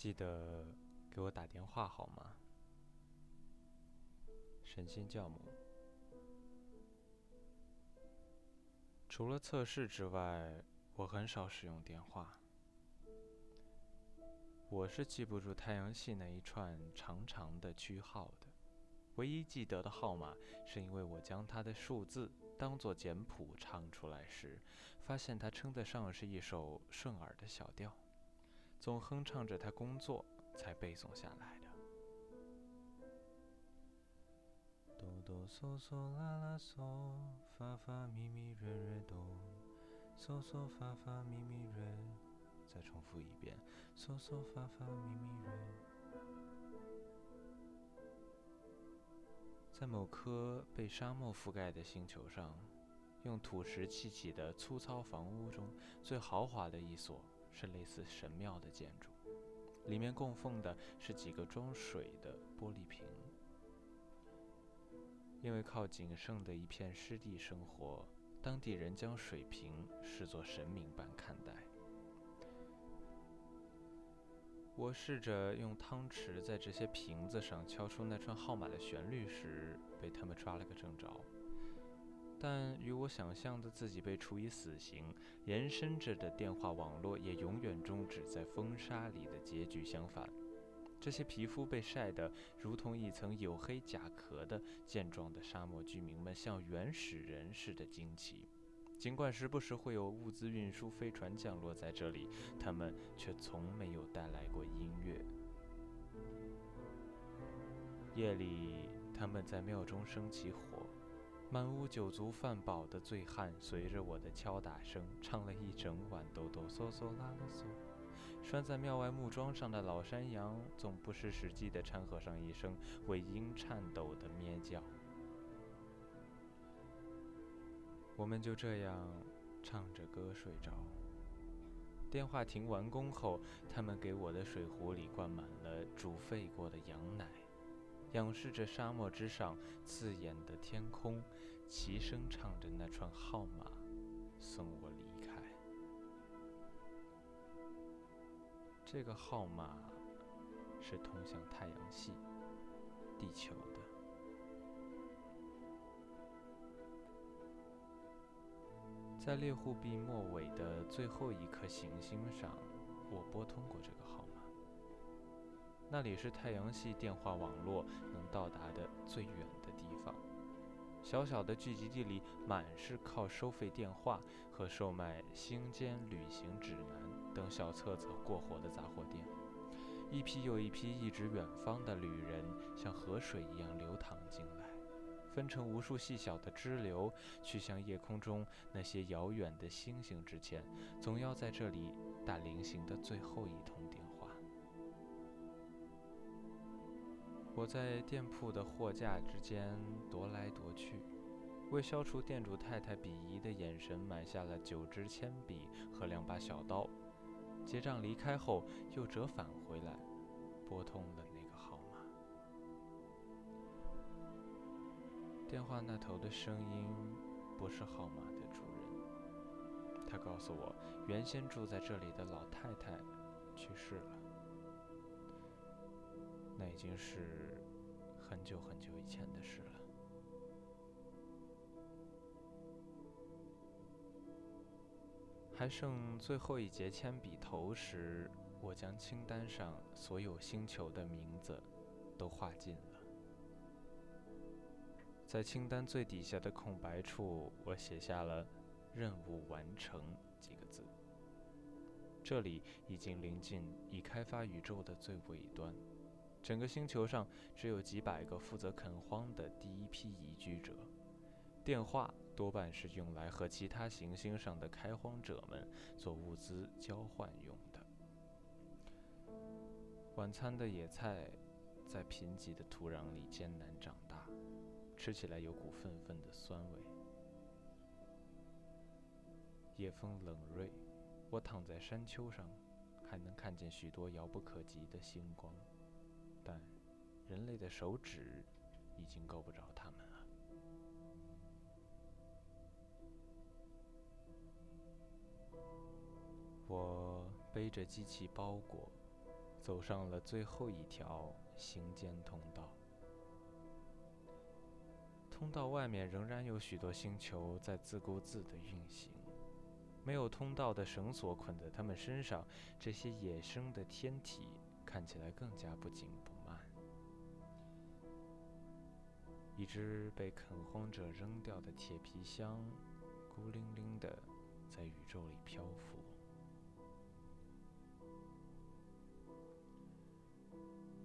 记得给我打电话好吗？神仙教母。除了测试之外，我很少使用电话。我是记不住太阳系那一串长长的区号的，唯一记得的号码，是因为我将它的数字当作简谱唱出来时，发现它称得上是一首顺耳的小调，总哼唱着他工作，才背诵下来的。哆哆嗦嗦啦啦嗦，发发咪咪瑞瑞哆，嗦嗦发发咪咪瑞。再重复一遍，嗦嗦发发咪咪瑞。在某颗被沙漠覆盖的星球上，用土石砌起的粗糙房屋中，最豪华的一所是类似神庙的建筑，里面供奉的是几个装水的玻璃瓶。因为靠仅剩的一片湿地生活，当地人将水瓶视作神明般看待。我试着用汤匙在这些瓶子上敲出那串号码的旋律时，被他们抓了个正着。但与我想象的自己被处以死刑、延伸着的电话网络也永远终止在风沙里的结局相反，这些皮肤被晒得如同一层黝黑甲壳的健壮的沙漠居民们，像原始人似的惊奇。尽管时不时会有物资运输飞船降落在这里，他们却从没有带来过音乐。夜里，他们在庙中生起火，满屋酒足饭饱的醉汉随着我的敲打声唱了一整晚哆哆嗦嗦啦啦嗦。拴在庙外木桩上的老山羊总不失时机地掺和上一声尾音颤抖的咩叫。我们就这样唱着歌睡着。电话亭完工后，他们给我的水壶里灌满了煮沸过的羊奶，仰视着沙漠之上刺眼的天空，齐声唱着那串号码，送我离开。这个号码是通向太阳系、地球的。在猎户臂末尾的最后一颗行星上，我拨通过这个号码。那里是太阳系电话网络能到达的最远的地方。小小的聚集地里满是靠收费电话和售卖星间旅行指南等小册子过活的杂货店。一批又一批一直远方的旅人，像河水一样流淌进来。分成无数细小的支流，去向夜空中那些遥远的星星之前，总要在这里打零星的最后一通电我在店铺的货架之间踱来踱去，为消除店主太太鄙夷的眼神，买下了九支铅笔和两把小刀。结账离开后，又折返回来，拨通了那个号码。电话那头的声音不是号码的主人，他告诉我，原先住在这里的老太太去世了。那已经是很久很久以前的事了。还剩最后一节铅笔头时，我将清单上所有星球的名字都画尽了。在清单最底下的空白处，我写下了“任务完成”几个字。这里已经临近已开发宇宙的最尾端，整个星球上只有几百个负责垦荒的第一批移居者。电话多半是用来和其他行星上的开荒者们做物资交换用的。晚餐的野菜在贫瘠的土壤里艰难长大。吃起来有股愤愤的酸味。夜风冷锐，我躺在山丘上，还能看见许多遥不可及的星光，但人类的手指已经够不着它们了。我背着机器包裹，走上了最后一条行间通道。通道外面仍然有许多星球在自顾自地运行，没有通道的绳索捆在它们身上，这些野生的天体看起来更加不紧一只被垦荒者扔掉的铁皮箱，孤零零的在宇宙里漂浮。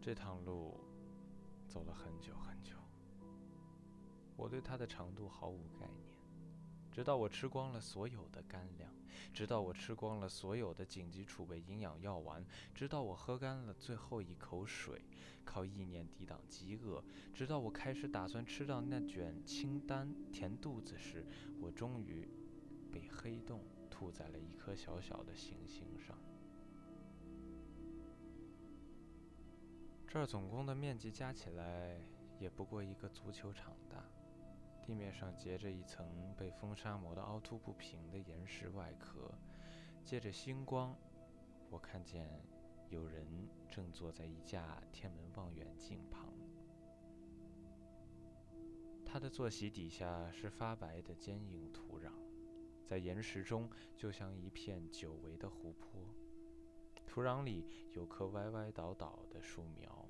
这趟路走了很久很久。我对它的长度毫无概念，直到我吃光了所有的干粮，直到我吃光了所有的紧急储备营养药丸，直到我喝干了最后一口水，靠意念抵挡饥饿，直到我开始打算吃到那卷清单填肚子时，我终于被黑洞吐在了一颗小小的行星上。这儿总共的面积加起来也不过一个足球场大。地面上结着一层被风沙磨得凹凸不平的岩石外壳，借着星光，我看见有人正坐在一架天文望远镜旁。他的坐席底下是发白的坚硬土壤，在岩石中就像一片久违的湖泊。土壤里有棵歪歪倒倒的树苗，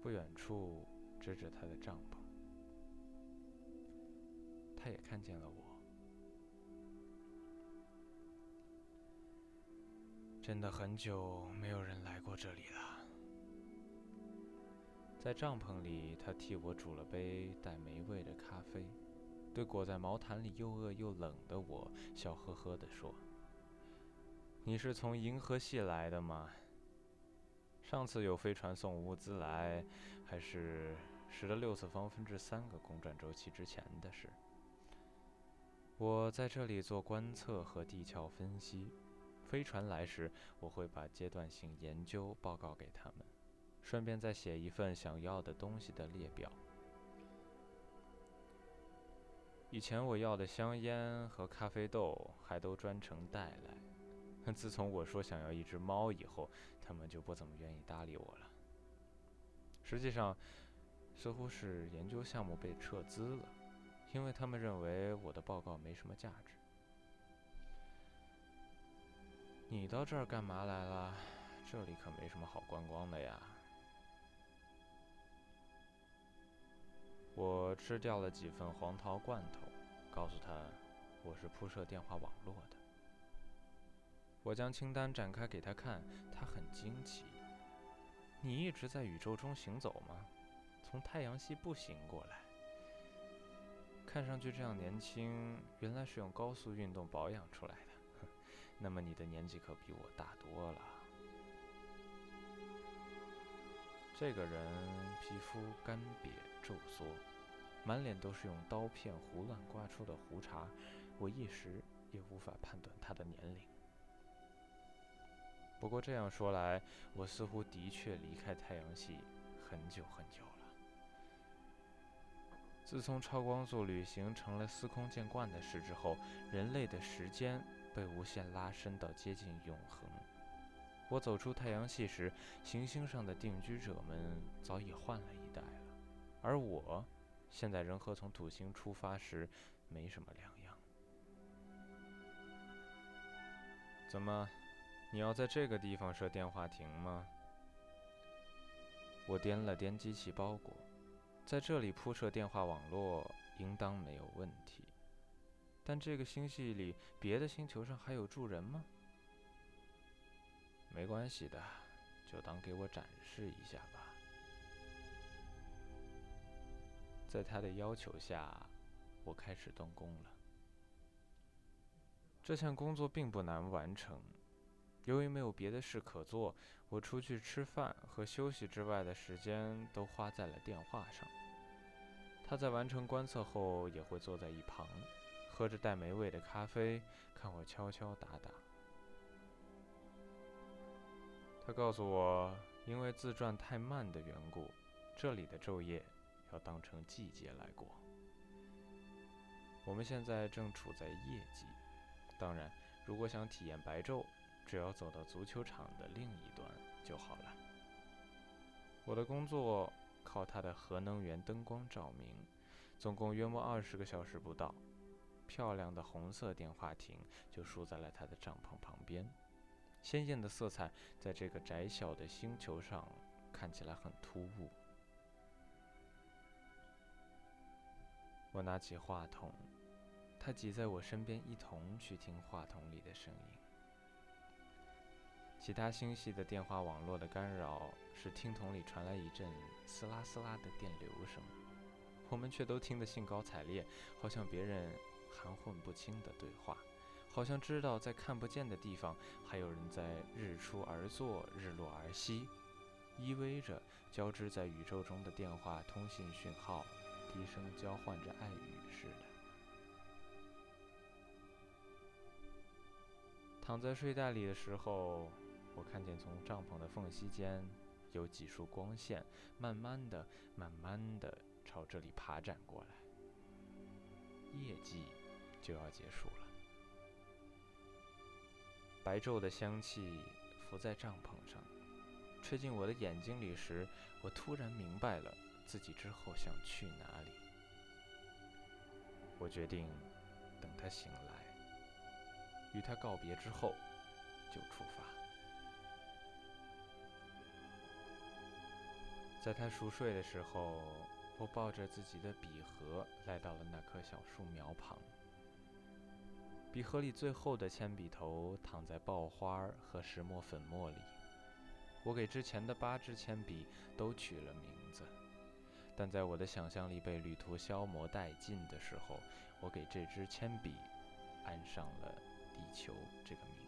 不远处。支着他的帐篷，他也看见了我。真的很久没有人来过这里了。在帐篷里，他替我煮了杯带霉味的咖啡，对裹在毛毯里又饿又冷的我，笑呵呵地说：“你是从银河系来的吗？上次有飞船送物资来，还是？”十的六次方分之三个公转周期之前的事。我在这里做观测和地壳分析。飞船来时，我会把阶段性研究报告给他们，顺便再写一份想要的东西的列表。以前我要的香烟和咖啡豆还都专程带来，自从我说想要一只猫以后，他们就不怎么愿意搭理我了。实际上。似乎是研究项目被撤资了，因为他们认为我的报告没什么价值。你到这儿干嘛来了？这里可没什么好观光的呀。我吃掉了几份黄桃罐头，告诉他我是铺设电话网络的。我将清单展开给他看，他很惊奇。你一直在宇宙中行走吗？从太阳系步行过来，看上去这样年轻，原来是用高速运动保养出来的。那么你的年纪可比我大多了。这个人皮肤干瘪皱缩，满脸都是用刀片胡乱刮出的胡茬，我一时也无法判断他的年龄。不过这样说来，我似乎的确离开太阳系很久很久了。自从超光速旅行成了司空见惯的事之后，人类的时间被无限拉伸到接近永恒。我走出太阳系时，行星上的定居者们早已换了一代了，而我，现在仍和从土星出发时没什么两样。怎么，你要在这个地方设电话亭吗？我掂了掂机器包裹。在这里铺设电话网络应当没有问题，但这个星系里别的星球上还有住人吗？没关系的，就当给我展示一下吧。在他的要求下，我开始动工了。这项工作并不难完成，由于没有别的事可做。我出去吃饭和休息之外的时间都花在了电话上。他在完成观测后也会坐在一旁，喝着带霉味的咖啡，看我敲敲打打。他告诉我，因为自转太慢的缘故，这里的昼夜要当成季节来过。我们现在正处在夜季，当然，如果想体验白昼，只要走到足球场的另一端就好了。我的工作靠他的核能源灯光照明，总共约莫二十个小时不到。漂亮的红色电话亭就竖在了他的帐篷旁边，鲜艳的色彩在这个窄小的星球上看起来很突兀。我拿起话筒，他挤在我身边，一同去听话筒里的声音。其他星系的电话网络的干扰使听筒里传来一阵嘶啦嘶啦的电流声，我们却都听得兴高采烈，好像别人。含混不清的对话，好像知道在看不见的地方还有人在日出而作，日落而息，依偎着交织在宇宙中的电话通信讯号，低声交换着爱语似的。躺在睡袋里的时候，我看见从帐篷的缝隙间有几束光线，慢慢的、慢慢的朝这里爬展过来。夜季。就要结束了。白昼的香气浮在帐篷上，吹进我的眼睛里时，我突然明白了自己之后想去哪里。我决定等他醒来，与他告别之后就出发。在他熟睡的时候，我抱着自己的笔盒来到了那棵小树苗旁。笔盒里最后的铅笔头躺在爆花和石墨粉末里。我给之前的八支铅笔都取了名字，但在我的想象力被旅途消磨殆尽的时候，我给这支铅笔安上了“地球”这个名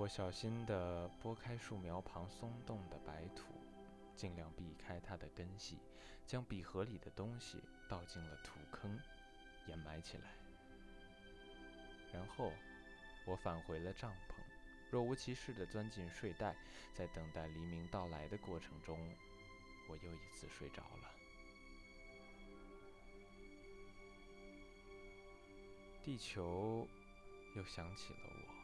我小心地拨开树苗旁松动的白土，尽量避开它的根系，将笔盒里的东西倒进了土坑。掩埋起来，然后我返回了帐篷，若无其事地钻进睡袋，在等待黎明到来的过程中，我又一次睡着了。地球又想起了我，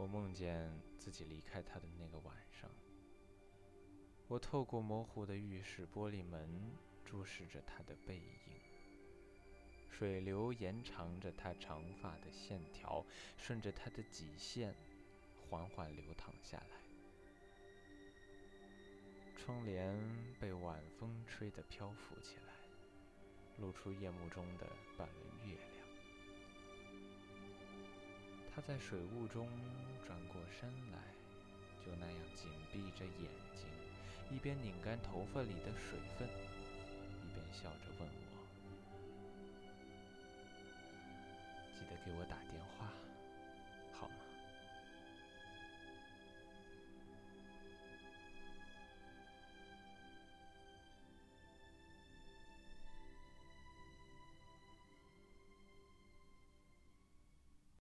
我梦见自己离开他的那个晚上，我透过模糊的浴室玻璃门。注视着他的背影，水流延长着他长发的线条，顺着他的脊线缓缓流淌下来。窗帘被晚风吹得漂浮起来，露出夜幕中的半轮月。他在水雾中转过身来，就那样紧闭着眼睛，一边拧干头发里的水分。一边笑着问我：“记得给我打。”